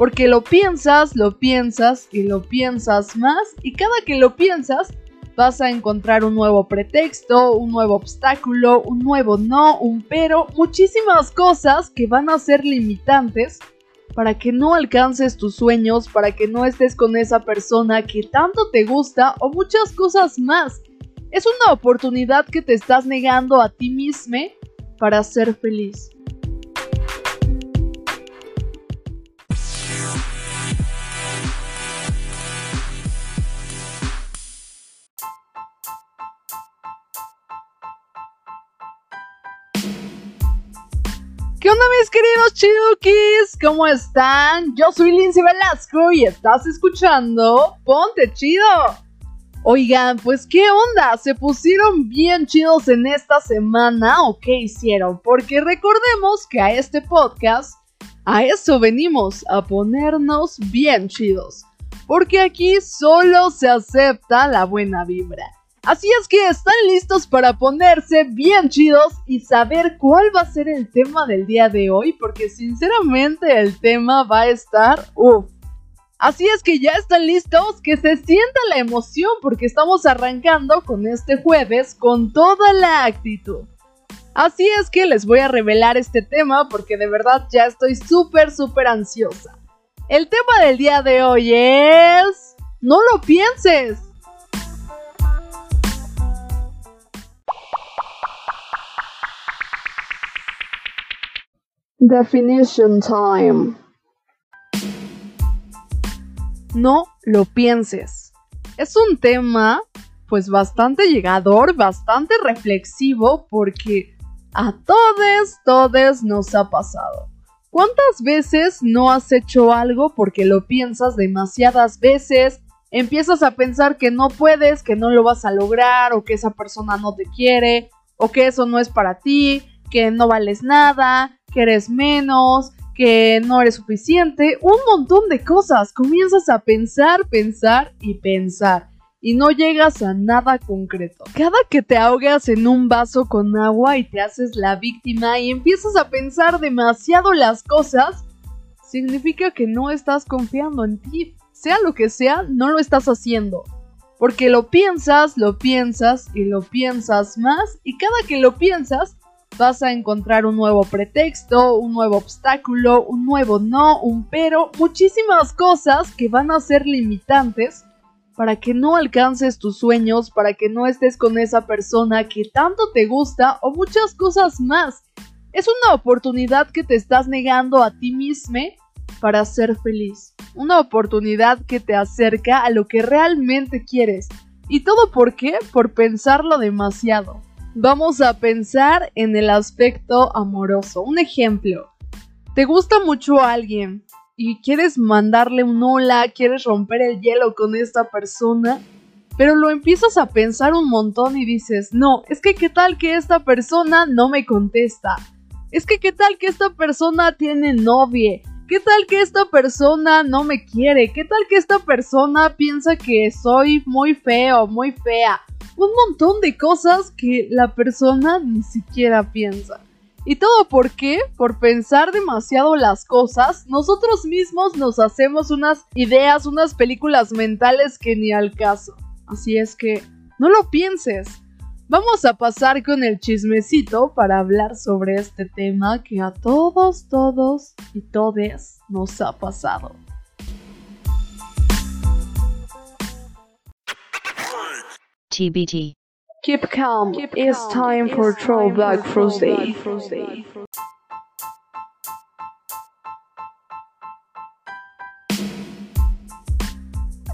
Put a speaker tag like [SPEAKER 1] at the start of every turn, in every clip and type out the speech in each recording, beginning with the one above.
[SPEAKER 1] Porque lo piensas, lo piensas y lo piensas más y cada que lo piensas vas a encontrar un nuevo pretexto, un nuevo obstáculo, un nuevo no, un pero, muchísimas cosas que van a ser limitantes para que no alcances tus sueños, para que no estés con esa persona que tanto te gusta o muchas cosas más. Es una oportunidad que te estás negando a ti mismo para ser feliz. Queridos chidukis? ¿Cómo están? Yo soy Lindsay Velasco y estás escuchando Ponte Chido. Oigan, pues qué onda, se pusieron bien chidos en esta semana o qué hicieron, porque recordemos que a este podcast, a eso venimos, a ponernos bien chidos, porque aquí solo se acepta la buena vibra. Así es que están listos para ponerse bien chidos y saber cuál va a ser el tema del día de hoy, porque sinceramente el tema va a estar uff. Así es que ya están listos, que se sienta la emoción porque estamos arrancando con este jueves con toda la actitud. Así es que les voy a revelar este tema porque de verdad ya estoy súper, súper ansiosa. El tema del día de hoy es... No lo pienses. Definition time. No lo pienses. Es un tema pues bastante llegador, bastante reflexivo porque a todos, todos nos ha pasado. ¿Cuántas veces no has hecho algo porque lo piensas demasiadas veces? Empiezas a pensar que no puedes, que no lo vas a lograr, o que esa persona no te quiere, o que eso no es para ti, que no vales nada, que eres menos, que no eres suficiente, un montón de cosas. Comienzas a pensar, pensar y pensar. Y no llegas a nada concreto. Cada que te ahogas en un vaso con agua y te haces la víctima y empiezas a pensar demasiado las cosas, significa que no estás confiando en ti. Sea lo que sea, no lo estás haciendo. Porque lo piensas, lo piensas y lo piensas más y cada que lo piensas, vas a encontrar un nuevo pretexto, un nuevo obstáculo, un nuevo no, un pero, muchísimas cosas que van a ser limitantes para que no alcances tus sueños, para que no estés con esa persona que tanto te gusta o muchas cosas más. Es una oportunidad que te estás negando a ti mismo para ser feliz. Una oportunidad que te acerca a lo que realmente quieres. ¿Y todo por qué? Por pensarlo demasiado. Vamos a pensar en el aspecto amoroso. Un ejemplo. Te gusta mucho a alguien y quieres mandarle un hola, quieres romper el hielo con esta persona, pero lo empiezas a pensar un montón y dices, no, es que qué tal que esta persona no me contesta. Es que qué tal que esta persona tiene novia. ¿Qué tal que esta persona no me quiere? ¿Qué tal que esta persona piensa que soy muy feo, muy fea? Un montón de cosas que la persona ni siquiera piensa. ¿Y todo por qué? Por pensar demasiado las cosas, nosotros mismos nos hacemos unas ideas, unas películas mentales que ni al caso. Así es que, no lo pienses. Vamos a pasar con el chismecito para hablar sobre este tema que a todos, todos y todes nos ha pasado.
[SPEAKER 2] TBT.
[SPEAKER 1] Keep calm. it's time for Throwback Thursday.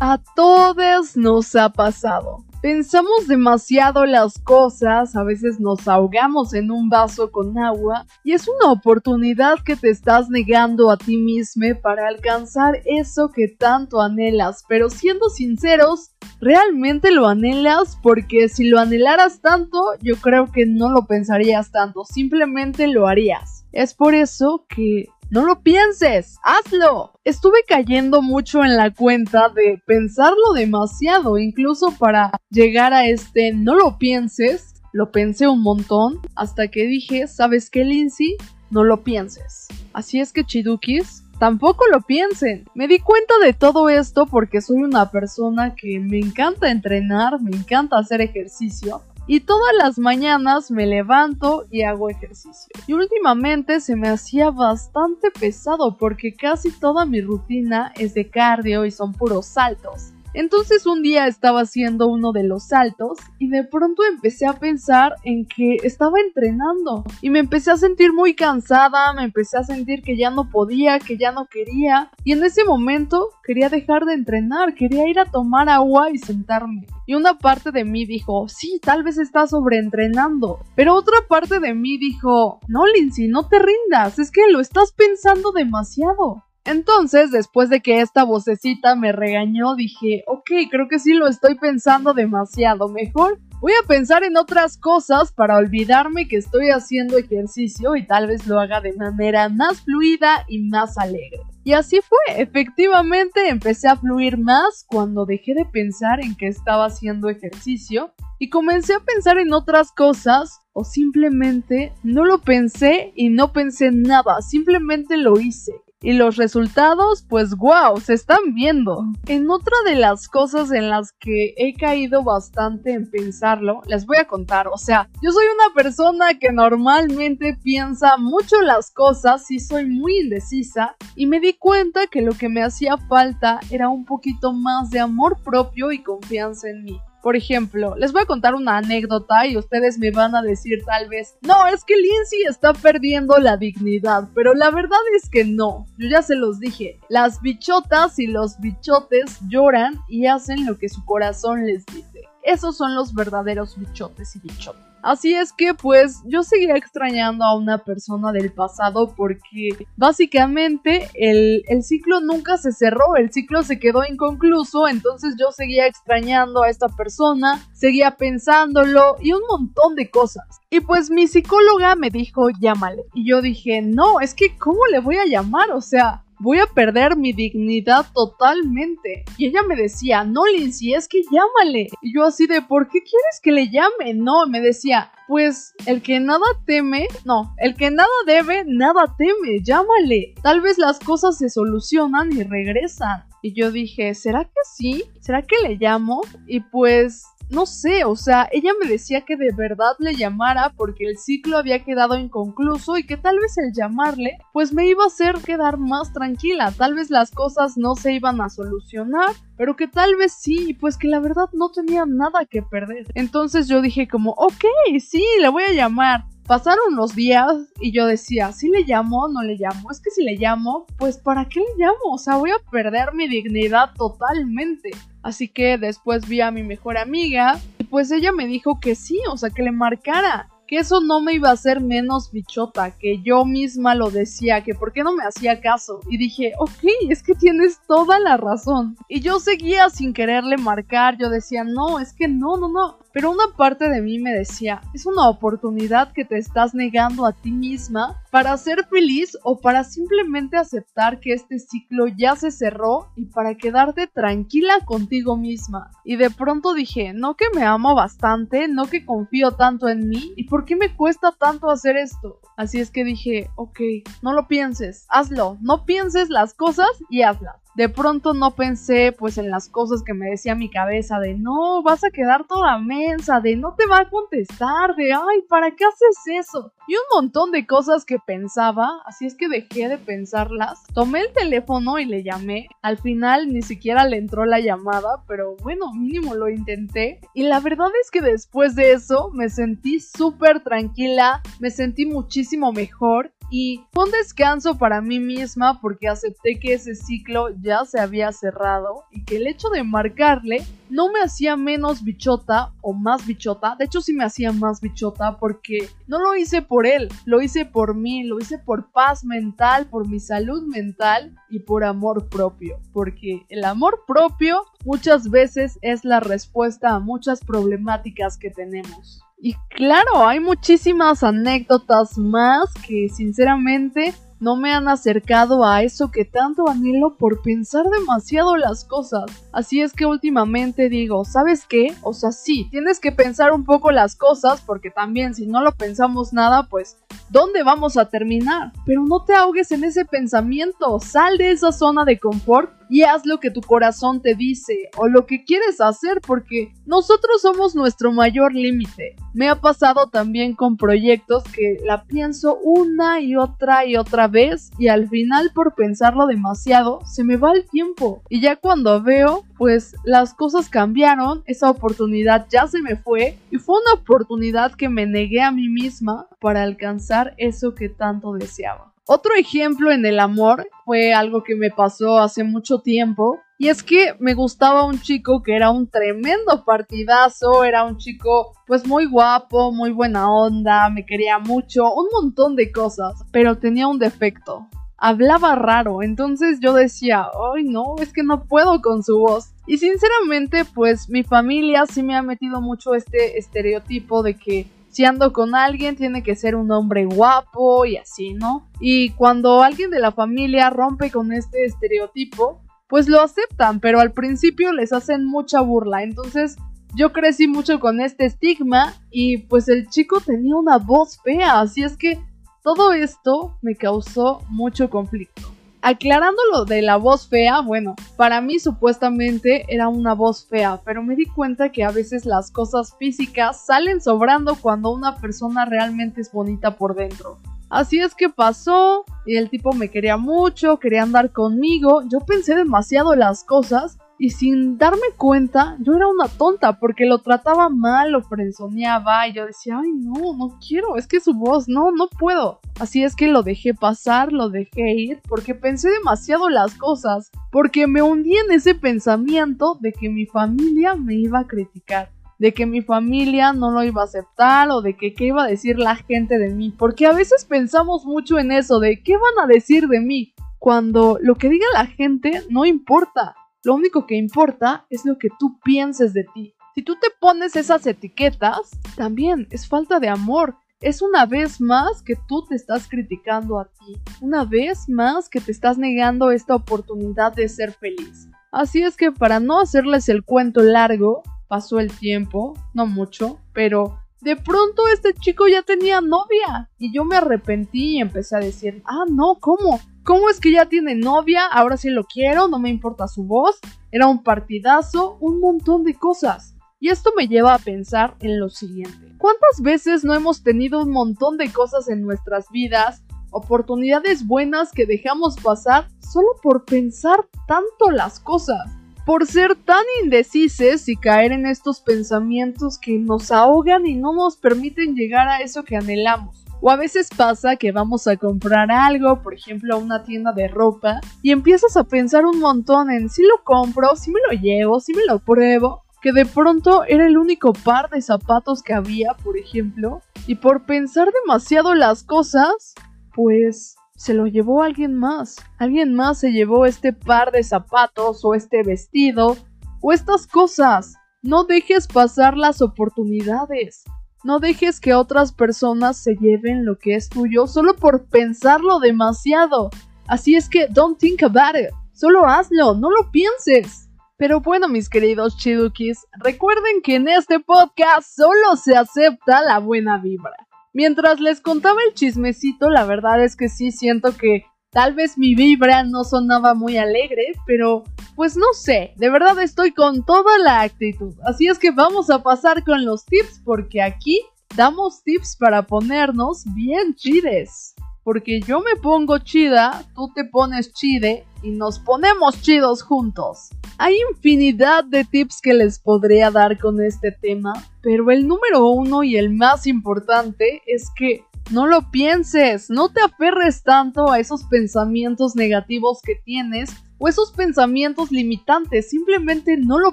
[SPEAKER 1] A todos nos ha pasado. Pensamos demasiado las cosas, a veces nos ahogamos en un vaso con agua y es una oportunidad que te estás negando a ti mismo para alcanzar eso que tanto anhelas. Pero siendo sinceros, ¿realmente lo anhelas? Porque si lo anhelaras tanto, yo creo que no lo pensarías tanto, simplemente lo harías. Es por eso que no lo pienses, hazlo. Estuve cayendo mucho en la cuenta de pensarlo demasiado, incluso para llegar a este no lo pienses. Lo pensé un montón hasta que dije, ¿sabes qué, Lindsay? No lo pienses. Así es que, chidukis, tampoco lo piensen. Me di cuenta de todo esto porque soy una persona que me encanta entrenar, me encanta hacer ejercicio. Y todas las mañanas me levanto y hago ejercicio. Y últimamente se me hacía bastante pesado porque casi toda mi rutina es de cardio y son puros saltos. Entonces un día estaba haciendo uno de los saltos y de pronto empecé a pensar en que estaba entrenando y me empecé a sentir muy cansada, me empecé a sentir que ya no podía, que ya no quería y en ese momento quería dejar de entrenar, quería ir a tomar agua y sentarme. Y una parte de mí dijo, sí, tal vez estás sobreentrenando. Pero otra parte de mí dijo, no, Lindsay, no te rindas, es que lo estás pensando demasiado. Entonces, después de que esta vocecita me regañó, dije, ok, creo que sí lo estoy pensando demasiado. Mejor voy a pensar en otras cosas para olvidarme que estoy haciendo ejercicio y tal vez lo haga de manera más fluida y más alegre. Y así fue, efectivamente empecé a fluir más cuando dejé de pensar en que estaba haciendo ejercicio y comencé a pensar en otras cosas o simplemente no lo pensé y no pensé nada, simplemente lo hice. Y los resultados, pues wow, se están viendo. En otra de las cosas en las que he caído bastante en pensarlo, les voy a contar. O sea, yo soy una persona que normalmente piensa mucho las cosas y soy muy indecisa. Y me di cuenta que lo que me hacía falta era un poquito más de amor propio y confianza en mí. Por ejemplo, les voy a contar una anécdota y ustedes me van a decir tal vez, no, es que Lindsay está perdiendo la dignidad, pero la verdad es que no, yo ya se los dije, las bichotas y los bichotes lloran y hacen lo que su corazón les dice. Esos son los verdaderos bichotes y bichotes. Así es que pues yo seguía extrañando a una persona del pasado porque básicamente el, el, ciclo nunca se cerró, el ciclo se quedó inconcluso, entonces yo seguía extrañando a esta persona, seguía pensándolo y un montón de cosas. Y pues mi psicóloga me dijo llámale y yo dije no, es que ¿cómo le voy a llamar? O sea, voy a perder mi dignidad totalmente. Y ella me decía, no, Lindsay, es que llámale. Y yo así de, ¿por qué quieres que le llame? No, me decía, pues el que nada teme, no, el que nada debe, nada teme, llámale. Tal vez las cosas se solucionan y regresan. Y yo dije, ¿será que sí? ¿Será que le llamo? Y pues no sé, o sea, ella me decía que de verdad le llamara porque el ciclo había quedado inconcluso y que tal vez el llamarle pues me iba a hacer quedar más tranquila, tal vez las cosas no se iban a solucionar, pero que tal vez sí, pues que la verdad no tenía nada que perder. Entonces yo dije como, ok, sí, le voy a llamar. Pasaron los días y yo decía, si le llamo, no le llamo. Es que si le llamo, pues ¿para qué le llamo? O sea, voy a perder mi dignidad totalmente. Así que después vi a mi mejor amiga y pues ella me dijo que sí, o sea, que le marcara que eso no me iba a hacer menos bichota, que yo misma lo decía, que por qué no me hacía caso. Y dije, ok, es que tienes toda la razón. Y yo seguía sin quererle marcar, yo decía, no, es que no, no, no. Pero una parte de mí me decía, es una oportunidad que te estás negando a ti misma para ser feliz o para simplemente aceptar que este ciclo ya se cerró y para quedarte tranquila contigo misma. Y de pronto dije, no que me amo bastante, no que confío tanto en mí, ¿y por qué me cuesta tanto hacer esto? Así es que dije, ok, no lo pienses, hazlo, no pienses las cosas y hazlas. De pronto no pensé pues en las cosas que me decía mi cabeza de no, vas a quedar toda mensa, de no te va a contestar, de ay, ¿para qué haces eso? Y un montón de cosas que pensaba, así es que dejé de pensarlas. Tomé el teléfono y le llamé. Al final ni siquiera le entró la llamada, pero bueno, mínimo lo intenté. Y la verdad es que después de eso me sentí súper tranquila, me sentí muchísimo mejor y fue un descanso para mí misma porque acepté que ese ciclo ya se había cerrado y que el hecho de marcarle no me hacía menos bichota o más bichota, de hecho sí me hacía más bichota porque no lo hice por él, lo hice por mí, lo hice por paz mental, por mi salud mental y por amor propio, porque el amor propio muchas veces es la respuesta a muchas problemáticas que tenemos. Y claro, hay muchísimas anécdotas más que sinceramente no me han acercado a eso que tanto anhelo por pensar demasiado las cosas. Así es que últimamente digo, ¿sabes qué? O sea, sí, tienes que pensar un poco las cosas porque también si no lo pensamos nada, pues ¿dónde vamos a terminar? Pero no te ahogues en ese pensamiento, sal de esa zona de confort y haz lo que tu corazón te dice o lo que quieres hacer porque nosotros somos nuestro mayor límite. Me ha pasado también con proyectos que la pienso una y otra y otra vez y al final por pensarlo demasiado se me va el tiempo y ya cuando veo pues las cosas cambiaron, esa oportunidad ya se me fue y fue una oportunidad que me negué a mí misma para alcanzar eso que tanto deseaba. Otro ejemplo en el amor fue algo que me pasó hace mucho tiempo. Y es que me gustaba un chico que era un tremendo partidazo, era un chico pues muy guapo, muy buena onda, me quería mucho, un montón de cosas, pero tenía un defecto. Hablaba raro, entonces yo decía, ay no, es que no puedo con su voz. Y sinceramente pues mi familia sí me ha metido mucho este estereotipo de que ando con alguien tiene que ser un hombre guapo y así, ¿no? Y cuando alguien de la familia rompe con este estereotipo, pues lo aceptan, pero al principio les hacen mucha burla. Entonces yo crecí mucho con este estigma y pues el chico tenía una voz fea, así es que todo esto me causó mucho conflicto. Aclarando lo de la voz fea, bueno, para mí supuestamente era una voz fea, pero me di cuenta que a veces las cosas físicas salen sobrando cuando una persona realmente es bonita por dentro. Así es que pasó y el tipo me quería mucho, quería andar conmigo, yo pensé demasiado las cosas y sin darme cuenta, yo era una tonta porque lo trataba mal, lo frenzoneaba y yo decía, ay no, no quiero, es que su voz, no, no puedo. Así es que lo dejé pasar, lo dejé ir porque pensé demasiado las cosas, porque me hundí en ese pensamiento de que mi familia me iba a criticar de que mi familia no lo iba a aceptar o de que qué iba a decir la gente de mí, porque a veces pensamos mucho en eso de qué van a decir de mí, cuando lo que diga la gente no importa. Lo único que importa es lo que tú pienses de ti. Si tú te pones esas etiquetas, también es falta de amor. Es una vez más que tú te estás criticando a ti. Una vez más que te estás negando esta oportunidad de ser feliz. Así es que para no hacerles el cuento largo, pasó el tiempo, no mucho, pero de pronto este chico ya tenía novia y yo me arrepentí y empecé a decir, ah, no, ¿cómo? ¿Cómo es que ya tiene novia? Ahora sí lo quiero, no me importa su voz. Era un partidazo, un montón de cosas. Y esto me lleva a pensar en lo siguiente. ¿Cuántas veces no hemos tenido un montón de cosas en nuestras vidas, oportunidades buenas que dejamos pasar solo por pensar tanto las cosas? Por ser tan indecises y caer en estos pensamientos que nos ahogan y no nos permiten llegar a eso que anhelamos. O a veces pasa que vamos a comprar algo, por ejemplo a una tienda de ropa, y empiezas a pensar un montón en si lo compro, si me lo llevo, si me lo pruebo, que de pronto era el único par de zapatos que había, por ejemplo, y por pensar demasiado las cosas, pues se lo llevó alguien más. Alguien más se llevó este par de zapatos o este vestido o estas cosas. No dejes pasar las oportunidades. No dejes que otras personas se lleven lo que es tuyo solo por pensarlo demasiado. Así es que don't think about it. Solo hazlo, no lo pienses. Pero bueno, mis queridos chidukis, recuerden que en este podcast solo se acepta la buena vibra. Mientras les contaba el chismecito, la verdad es que sí siento que Tal vez mi vibra no sonaba muy alegre, pero pues no sé, de verdad estoy con toda la actitud. Así es que vamos a pasar con los tips porque aquí damos tips para ponernos bien chides. Porque yo me pongo chida, tú te pones chide y nos ponemos chidos juntos. Hay infinidad de tips que les podría dar con este tema, pero el número uno y el más importante es que no lo pienses, no te aferres tanto a esos pensamientos negativos que tienes o esos pensamientos limitantes, simplemente no lo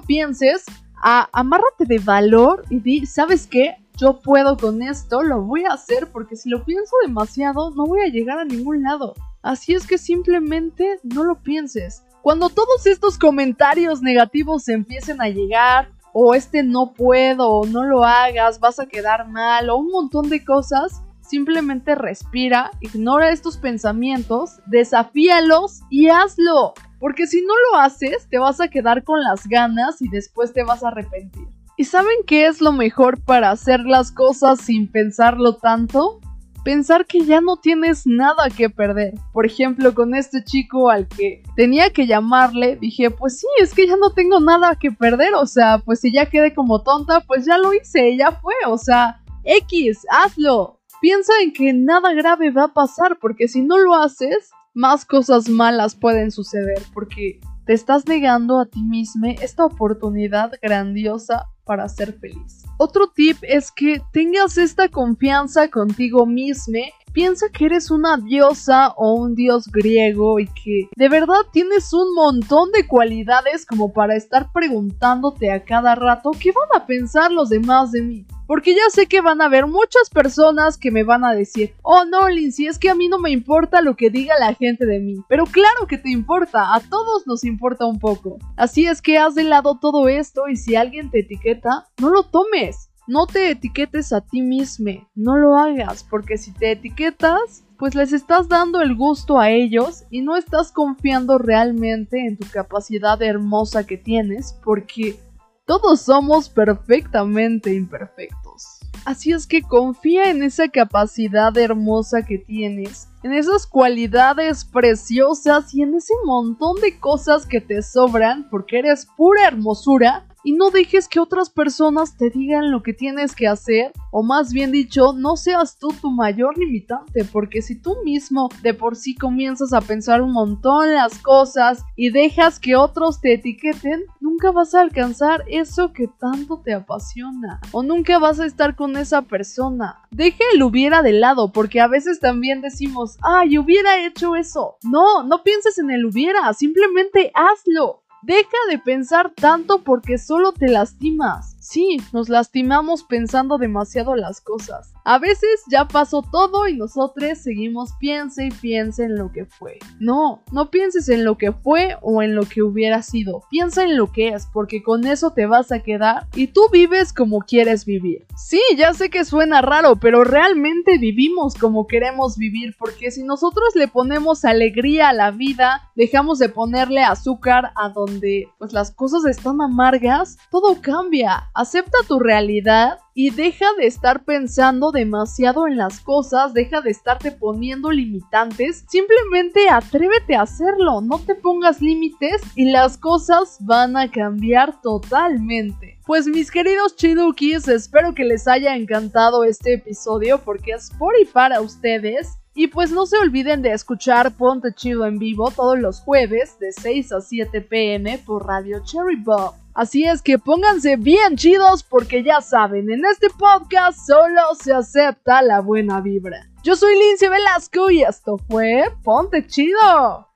[SPEAKER 1] pienses, amárrate de valor y di, ¿sabes qué? Yo puedo con esto, lo voy a hacer porque si lo pienso demasiado no voy a llegar a ningún lado. Así es que simplemente no lo pienses. Cuando todos estos comentarios negativos empiecen a llegar, o este no puedo, o no lo hagas, vas a quedar mal, o un montón de cosas, Simplemente respira, ignora estos pensamientos, desafíalos y hazlo. Porque si no lo haces, te vas a quedar con las ganas y después te vas a arrepentir. ¿Y saben qué es lo mejor para hacer las cosas sin pensarlo tanto? Pensar que ya no tienes nada que perder. Por ejemplo, con este chico al que tenía que llamarle, dije, pues sí, es que ya no tengo nada que perder. O sea, pues si ya quedé como tonta, pues ya lo hice, ya fue. O sea, X, hazlo. Piensa en que nada grave va a pasar, porque si no lo haces, más cosas malas pueden suceder, porque te estás negando a ti mismo esta oportunidad grandiosa para ser feliz. Otro tip es que tengas esta confianza contigo mismo. Piensa que eres una diosa o un dios griego y que de verdad tienes un montón de cualidades como para estar preguntándote a cada rato qué van a pensar los demás de mí. Porque ya sé que van a haber muchas personas que me van a decir, oh no, Lindsay, es que a mí no me importa lo que diga la gente de mí. Pero claro que te importa, a todos nos importa un poco. Así es que haz de lado todo esto y si alguien te etiqueta, no lo tomes. No te etiquetes a ti mismo, no lo hagas, porque si te etiquetas, pues les estás dando el gusto a ellos y no estás confiando realmente en tu capacidad hermosa que tienes, porque todos somos perfectamente imperfectos. Así es que confía en esa capacidad hermosa que tienes, en esas cualidades preciosas y en ese montón de cosas que te sobran porque eres pura hermosura y no dejes que otras personas te digan lo que tienes que hacer, o más bien dicho, no seas tú tu mayor limitante, porque si tú mismo de por sí comienzas a pensar un montón las cosas y dejas que otros te etiqueten, nunca vas a alcanzar eso que tanto te apasiona, o nunca vas a estar con esa persona. Deja el hubiera de lado, porque a veces también decimos, ay, hubiera hecho eso. No, no pienses en el hubiera, simplemente hazlo. Deja de pensar tanto porque solo te lastimas. Sí, nos lastimamos pensando demasiado las cosas. A veces ya pasó todo y nosotros seguimos piense y piense en lo que fue. No, no pienses en lo que fue o en lo que hubiera sido. Piensa en lo que es, porque con eso te vas a quedar y tú vives como quieres vivir. Sí, ya sé que suena raro, pero realmente vivimos como queremos vivir, porque si nosotros le ponemos alegría a la vida, dejamos de ponerle azúcar a donde pues las cosas están amargas, todo cambia. Acepta tu realidad y deja de estar pensando demasiado en las cosas, deja de estarte poniendo limitantes, simplemente atrévete a hacerlo, no te pongas límites y las cosas van a cambiar totalmente. Pues mis queridos chidukis, espero que les haya encantado este episodio porque es por y para ustedes. Y pues no se olviden de escuchar Ponte Chido en vivo todos los jueves de 6 a 7 pm por Radio Cherry Bomb. Así es que pónganse bien chidos porque ya saben, en este podcast solo se acepta la buena vibra. Yo soy Lindsay Velasco y esto fue Ponte Chido.